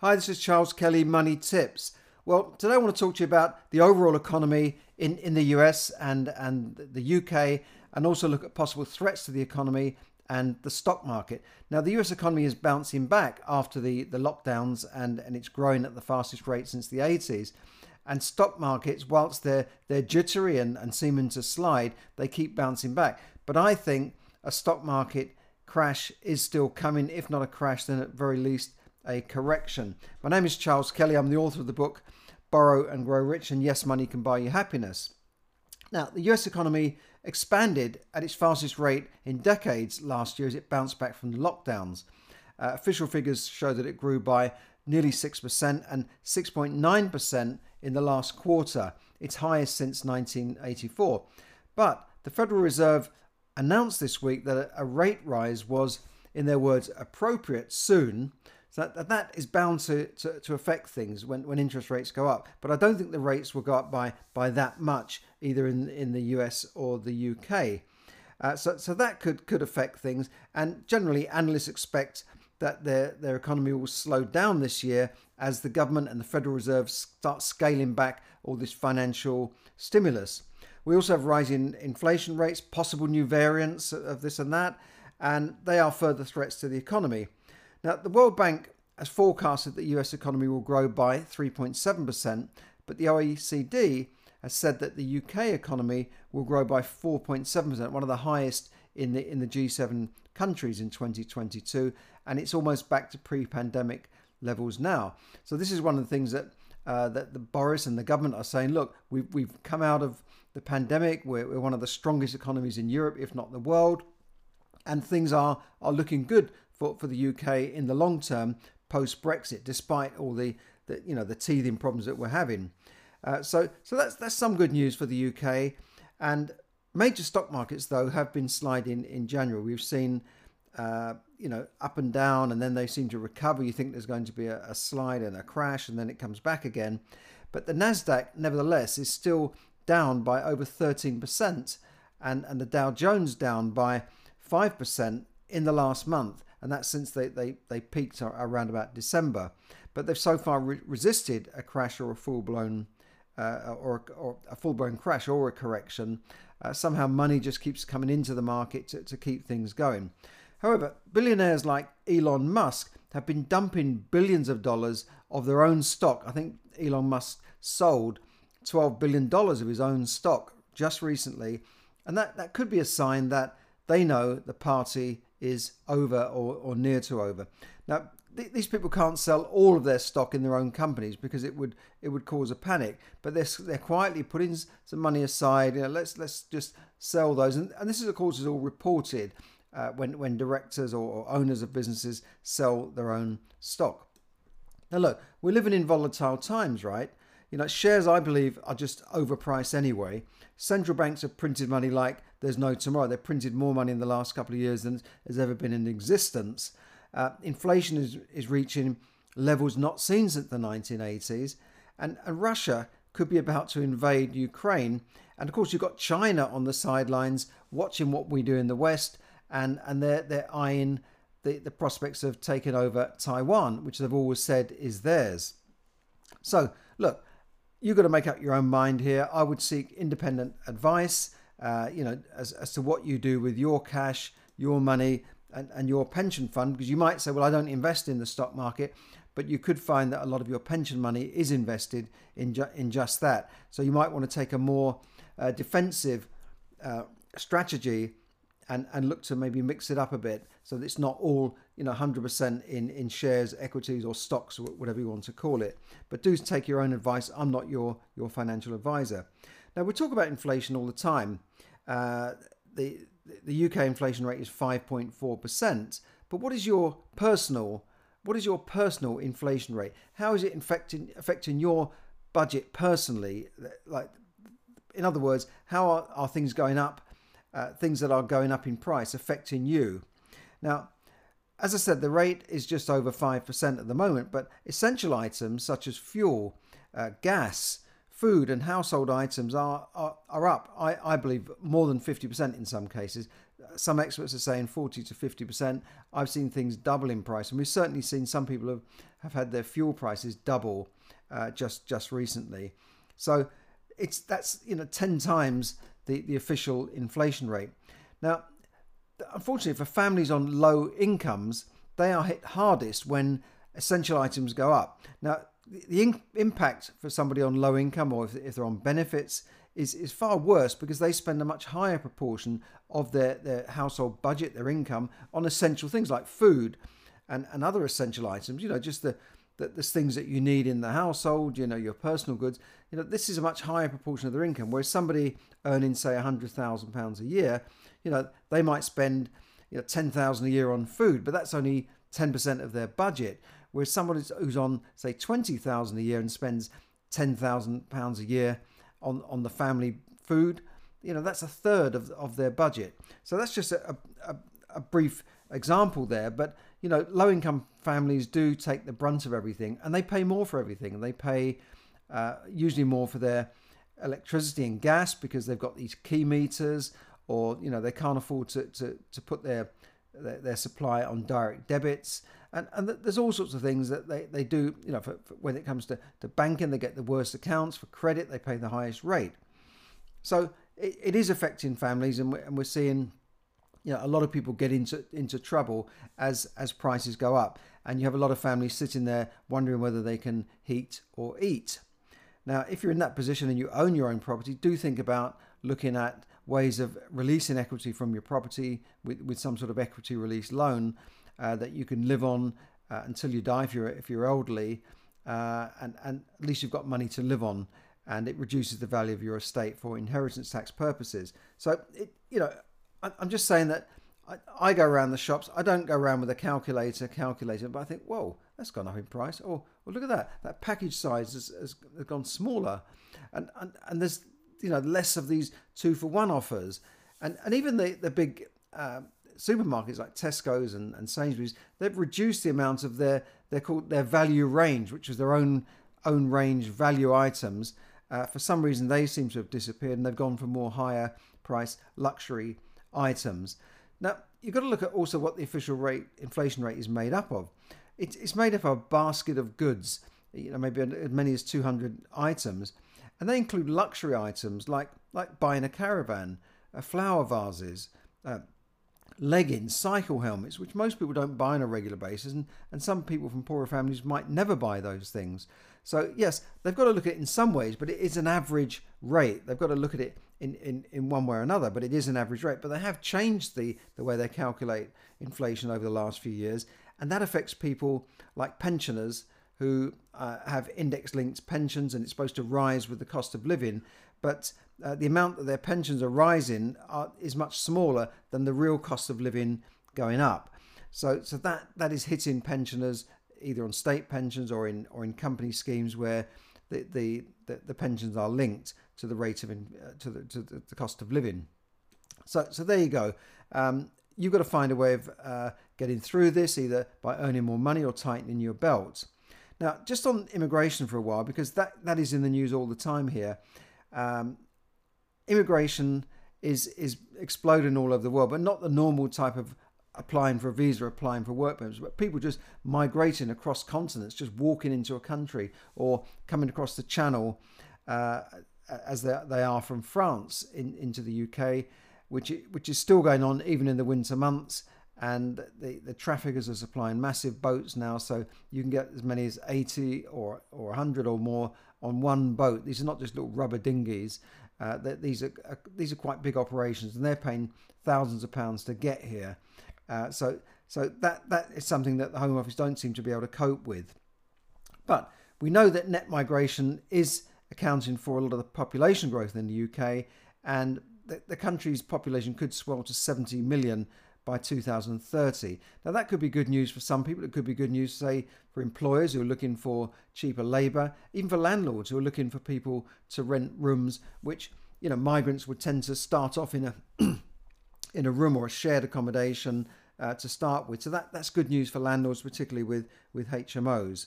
Hi, this is Charles Kelly, Money Tips. Well, today I want to talk to you about the overall economy in, in the US and, and the UK, and also look at possible threats to the economy and the stock market. Now, the US economy is bouncing back after the, the lockdowns and, and it's growing at the fastest rate since the 80s. And stock markets, whilst they're, they're jittery and, and seeming to slide, they keep bouncing back. But I think a stock market crash is still coming, if not a crash, then at very least a correction. My name is Charles Kelly. I'm the author of the book Borrow and Grow Rich and Yes, Money Can Buy You Happiness. Now, the US economy expanded at its fastest rate in decades last year as it bounced back from the lockdowns. Uh, official figures show that it grew by nearly 6% and 6.9% in the last quarter, its highest since 1984. But the Federal Reserve announced this week that a rate rise was, in their words, appropriate soon so that, that is bound to, to, to, affect things when, when interest rates go up. But I don't think the rates will go up by, by that much, either in, in the US or the UK. Uh, so, so that could, could affect things. And generally, analysts expect that their, their economy will slow down this year as the government and the Federal Reserve start scaling back all this financial stimulus. We also have rising inflation rates, possible new variants of this and that, and they are further threats to the economy. Now, the World Bank has forecasted that the US economy will grow by 3.7%, but the OECD has said that the UK economy will grow by 4.7%, one of the highest in the in the G7 countries in 2022, and it's almost back to pre-pandemic levels now. So this is one of the things that uh, that the Boris and the government are saying. Look, we've we've come out of the pandemic. We're, we're one of the strongest economies in Europe, if not the world, and things are are looking good for, for the UK in the long term post Brexit, despite all the, the you know the teething problems that we're having. Uh, so so that's that's some good news for the UK. And major stock markets though have been sliding in January. We've seen uh, you know up and down, and then they seem to recover. You think there's going to be a, a slide and a crash, and then it comes back again. But the Nasdaq, nevertheless, is still down by over 13%, and, and the Dow Jones down by 5% in the last month and that's since they, they, they peaked around about December. But they've so far re- resisted a crash or a full blown uh, or, or a full blown crash or a correction. Uh, somehow money just keeps coming into the market to, to keep things going. However, billionaires like Elon Musk have been dumping billions of dollars of their own stock. I think Elon Musk sold $12 billion of his own stock just recently. And that, that could be a sign that they know the party is over or, or near to over. Now, th- these people can't sell all of their stock in their own companies because it would it would cause a panic. But they're, they're quietly putting some money aside. You know, let's let's just sell those. And, and this is of course is all reported uh, when when directors or, or owners of businesses sell their own stock. Now, look, we're living in volatile times, right? You know, shares, I believe, are just overpriced anyway. Central banks have printed money like there's no tomorrow. They've printed more money in the last couple of years than has ever been in existence. Uh, inflation is, is reaching levels not seen since the 1980s. And, and Russia could be about to invade Ukraine. And of course, you've got China on the sidelines watching what we do in the West, and, and they're, they're eyeing the, the prospects of taking over Taiwan, which they've always said is theirs. So, look, you've got to make up your own mind here. I would seek independent advice, uh, you know, as, as to what you do with your cash, your money, and, and your pension fund. Because you might say, well, I don't invest in the stock market, but you could find that a lot of your pension money is invested in, ju- in just that. So you might want to take a more uh, defensive uh, strategy and, and look to maybe mix it up a bit so that it's not all you know 100% in, in shares, equities or stocks, or whatever you want to call it. But do take your own advice. I'm not your, your financial advisor. Now, we talk about inflation all the time. Uh, the, the UK inflation rate is 5.4%. But what is your personal what is your personal inflation rate? How is it affecting affecting your budget personally? Like, in other words, how are, are things going up uh, things that are going up in price affecting you. Now, as I said, the rate is just over 5% at the moment, but essential items such as fuel, uh, gas, food, and household items are, are, are up, I, I believe, more than 50% in some cases. some experts are saying 40 to 50%. I've seen things double in price, and we've certainly seen some people have, have had their fuel prices double uh, just just recently. So it's that's you know 10 times the, the official inflation rate. Now, unfortunately, for families on low incomes, they are hit hardest when essential items go up. Now, the in- impact for somebody on low income or if, if they're on benefits is, is far worse because they spend a much higher proportion of their, their household budget, their income, on essential things like food and, and other essential items, you know, just the, the, the things that you need in the household, you know, your personal goods. You know, this is a much higher proportion of their income. Whereas somebody earning, say, £100,000 a year, you know, they might spend you know, 10000 a year on food, but that's only 10% of their budget. Whereas someone who's on, say, 20000 a year and spends £10,000 a year on, on the family food, you know, that's a third of, of their budget. So that's just a, a, a brief example there. But, you know, low income families do take the brunt of everything and they pay more for everything. And they pay uh, usually more for their electricity and gas because they've got these key meters or, you know, they can't afford to, to, to put their, their, their supply on direct debits. And and there's all sorts of things that they, they do you know for, for when it comes to, to banking they get the worst accounts. For credit they pay the highest rate. So it, it is affecting families and we're, and we're seeing you know a lot of people get into into trouble as as prices go up. And you have a lot of families sitting there wondering whether they can heat or eat now if you're in that position and you own your own property do think about looking at ways of releasing equity from your property with, with some sort of equity release loan uh, that you can live on uh, until you die if you're if you're elderly, uh, and and at least you've got money to live on, and it reduces the value of your estate for inheritance tax purposes. So it you know I'm just saying that. I, I go around the shops. I don't go around with a calculator, calculator, but I think, whoa, that's gone up in price. Oh, well, look at that. That package size has, has, gone smaller, and, and and there's you know less of these two for one offers, and and even the the big uh, supermarkets like Tesco's and, and Sainsbury's, they've reduced the amount of their they're called their value range, which is their own own range value items. Uh, for some reason, they seem to have disappeared, and they've gone for more higher price luxury items. Now you've got to look at also what the official rate inflation rate is made up of. It's, it's made up of a basket of goods, you know, maybe as many as 200 items, and they include luxury items like like buying a caravan, uh, flower vases, uh, leggings, cycle helmets, which most people don't buy on a regular basis, and, and some people from poorer families might never buy those things. So, yes, they've got to look at it in some ways, but it is an average rate. They've got to look at it in, in, in one way or another, but it is an average rate. But they have changed the, the way they calculate inflation over the last few years, and that affects people like pensioners who uh, have index linked pensions and it's supposed to rise with the cost of living but uh, the amount that their pensions are rising are, is much smaller than the real cost of living going up. So, so that that is hitting pensioners either on state pensions or in or in company schemes where the the, the, the pensions are linked to the rate of in, uh, to the to the cost of living. So so there you go. Um, you've got to find a way of uh, getting through this either by earning more money or tightening your belt. Now, just on immigration for a while, because that, that is in the news all the time here. Um, immigration is is exploding all over the world, but not the normal type of applying for a visa, applying for work permits, but people just migrating across continents, just walking into a country or coming across the channel uh, as they, are from France in, into the UK, which which is still going on even in the winter months. And the, the traffickers are supplying massive boats now, so you can get as many as 80 or, or 100 or more on one boat. These are not just little rubber dinghies. Uh, these are uh, these are quite big operations, and they're paying thousands of pounds to get here. Uh, so so that that is something that the Home Office don't seem to be able to cope with. But we know that net migration is accounting for a lot of the population growth in the UK, and the, the country's population could swell to 70 million by 2030. Now, that could be good news for some people. It could be good news, say, for employers who are looking for cheaper labour, even for landlords who are looking for people to rent rooms, which you know migrants would tend to start off in a in a room or a shared accommodation uh, to start with. So that that's good news for landlords, particularly with with HMOs.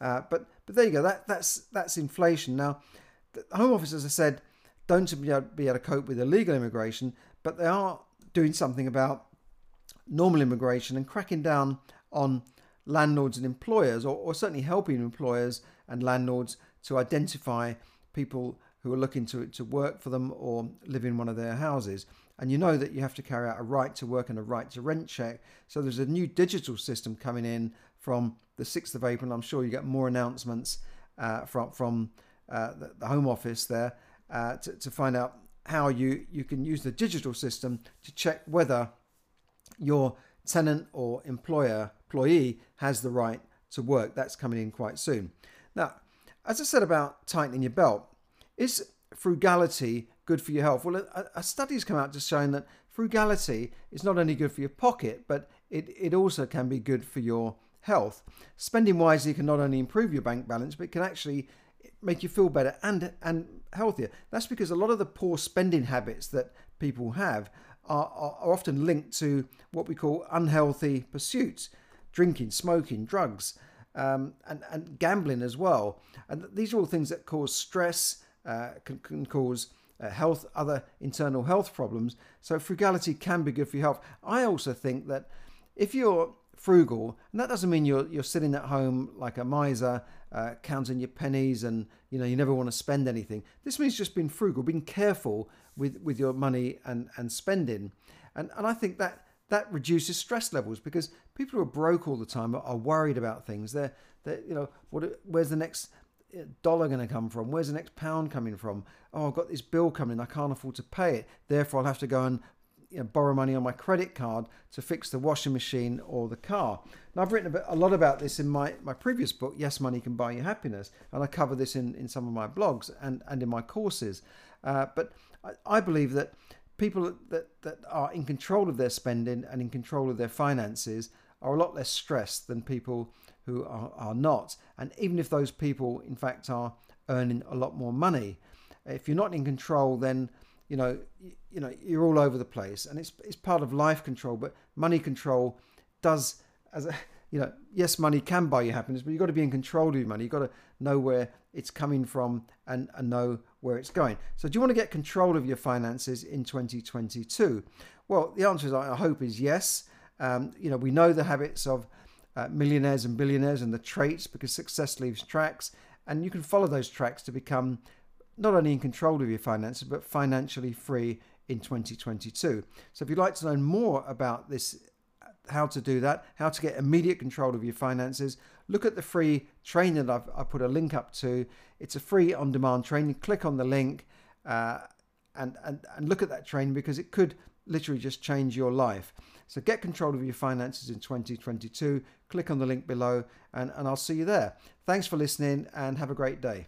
Uh, but but there you go. That that's that's inflation. Now, the Home Office, as I said, don't be able, be able to cope with illegal immigration, but they are doing something about normal immigration and cracking down on landlords and employers, or, or certainly helping employers and landlords to identify people who are looking to, to work for them or live in one of their houses. And you know that you have to carry out a right to work and a right to rent check. So there's a new digital system coming in from the 6th of April. I'm sure you get more announcements uh, from, from uh, the, the, Home Office there uh, to, to find out how you, you can use the digital system to check whether your tenant or employer employee has the right to work. That's coming in quite soon. Now, as I said about tightening your belt, is frugality good for your health? Well, a, a study's come out just showing that frugality is not only good for your pocket, but it, it also can be good for your health. Spending wisely can not only improve your bank balance, but can actually make you feel better and and healthier. That's because a lot of the poor spending habits that people have are, are often linked to what we call unhealthy pursuits drinking, smoking, drugs, um, and, and gambling as well. And these are all things that cause stress, uh, can, can, cause uh, health, other internal health problems. So frugality can be good for your health. I also think that if you're frugal, and that doesn't mean you're you're sitting at home like a miser, uh, counting your pennies, and you know you never want to spend anything. This means just being frugal, being careful with with your money and and spending, and and I think that that reduces stress levels because people who are broke all the time are, are worried about things. They're they you know what where's the next dollar going to come from? Where's the next pound coming from? Oh, I've got this bill coming. I can't afford to pay it. Therefore, I'll have to go and you know, borrow money on my credit card to fix the washing machine or the car. Now, I've written a, bit, a lot about this in my, my previous book, Yes, Money Can Buy You Happiness, and I cover this in, in some of my blogs and, and in my courses. Uh, but I, I believe that people that, that are in control of their spending and in control of their finances are a lot less stressed than people who are, are not. And even if those people, in fact, are earning a lot more money, if you're not in control, then you know you, know you're all over the place, and it's it's part of life control. But money control does as a you know yes, money can buy you happiness, but you've got to be in control of your money. You've got to know where it's coming from and, and know where it's going. So, do you want to get control of your finances in 2022? Well, the answer is I hope is yes. Um, you know, we know the habits of uh, millionaires and billionaires and the traits because success leaves tracks, and you can follow those tracks to become not only in control of your finances but financially free in 2022. So, if you'd like to learn more about this, how to do that, how to get immediate control of your finances, look at the free training that I've I put a link up to. It's a free on demand training. Click on the link uh, and, and, and look at that training because it could literally just change your life. So get control of your finances in 2022. Click on the link below and, and I'll see you there. Thanks for listening and have a great day.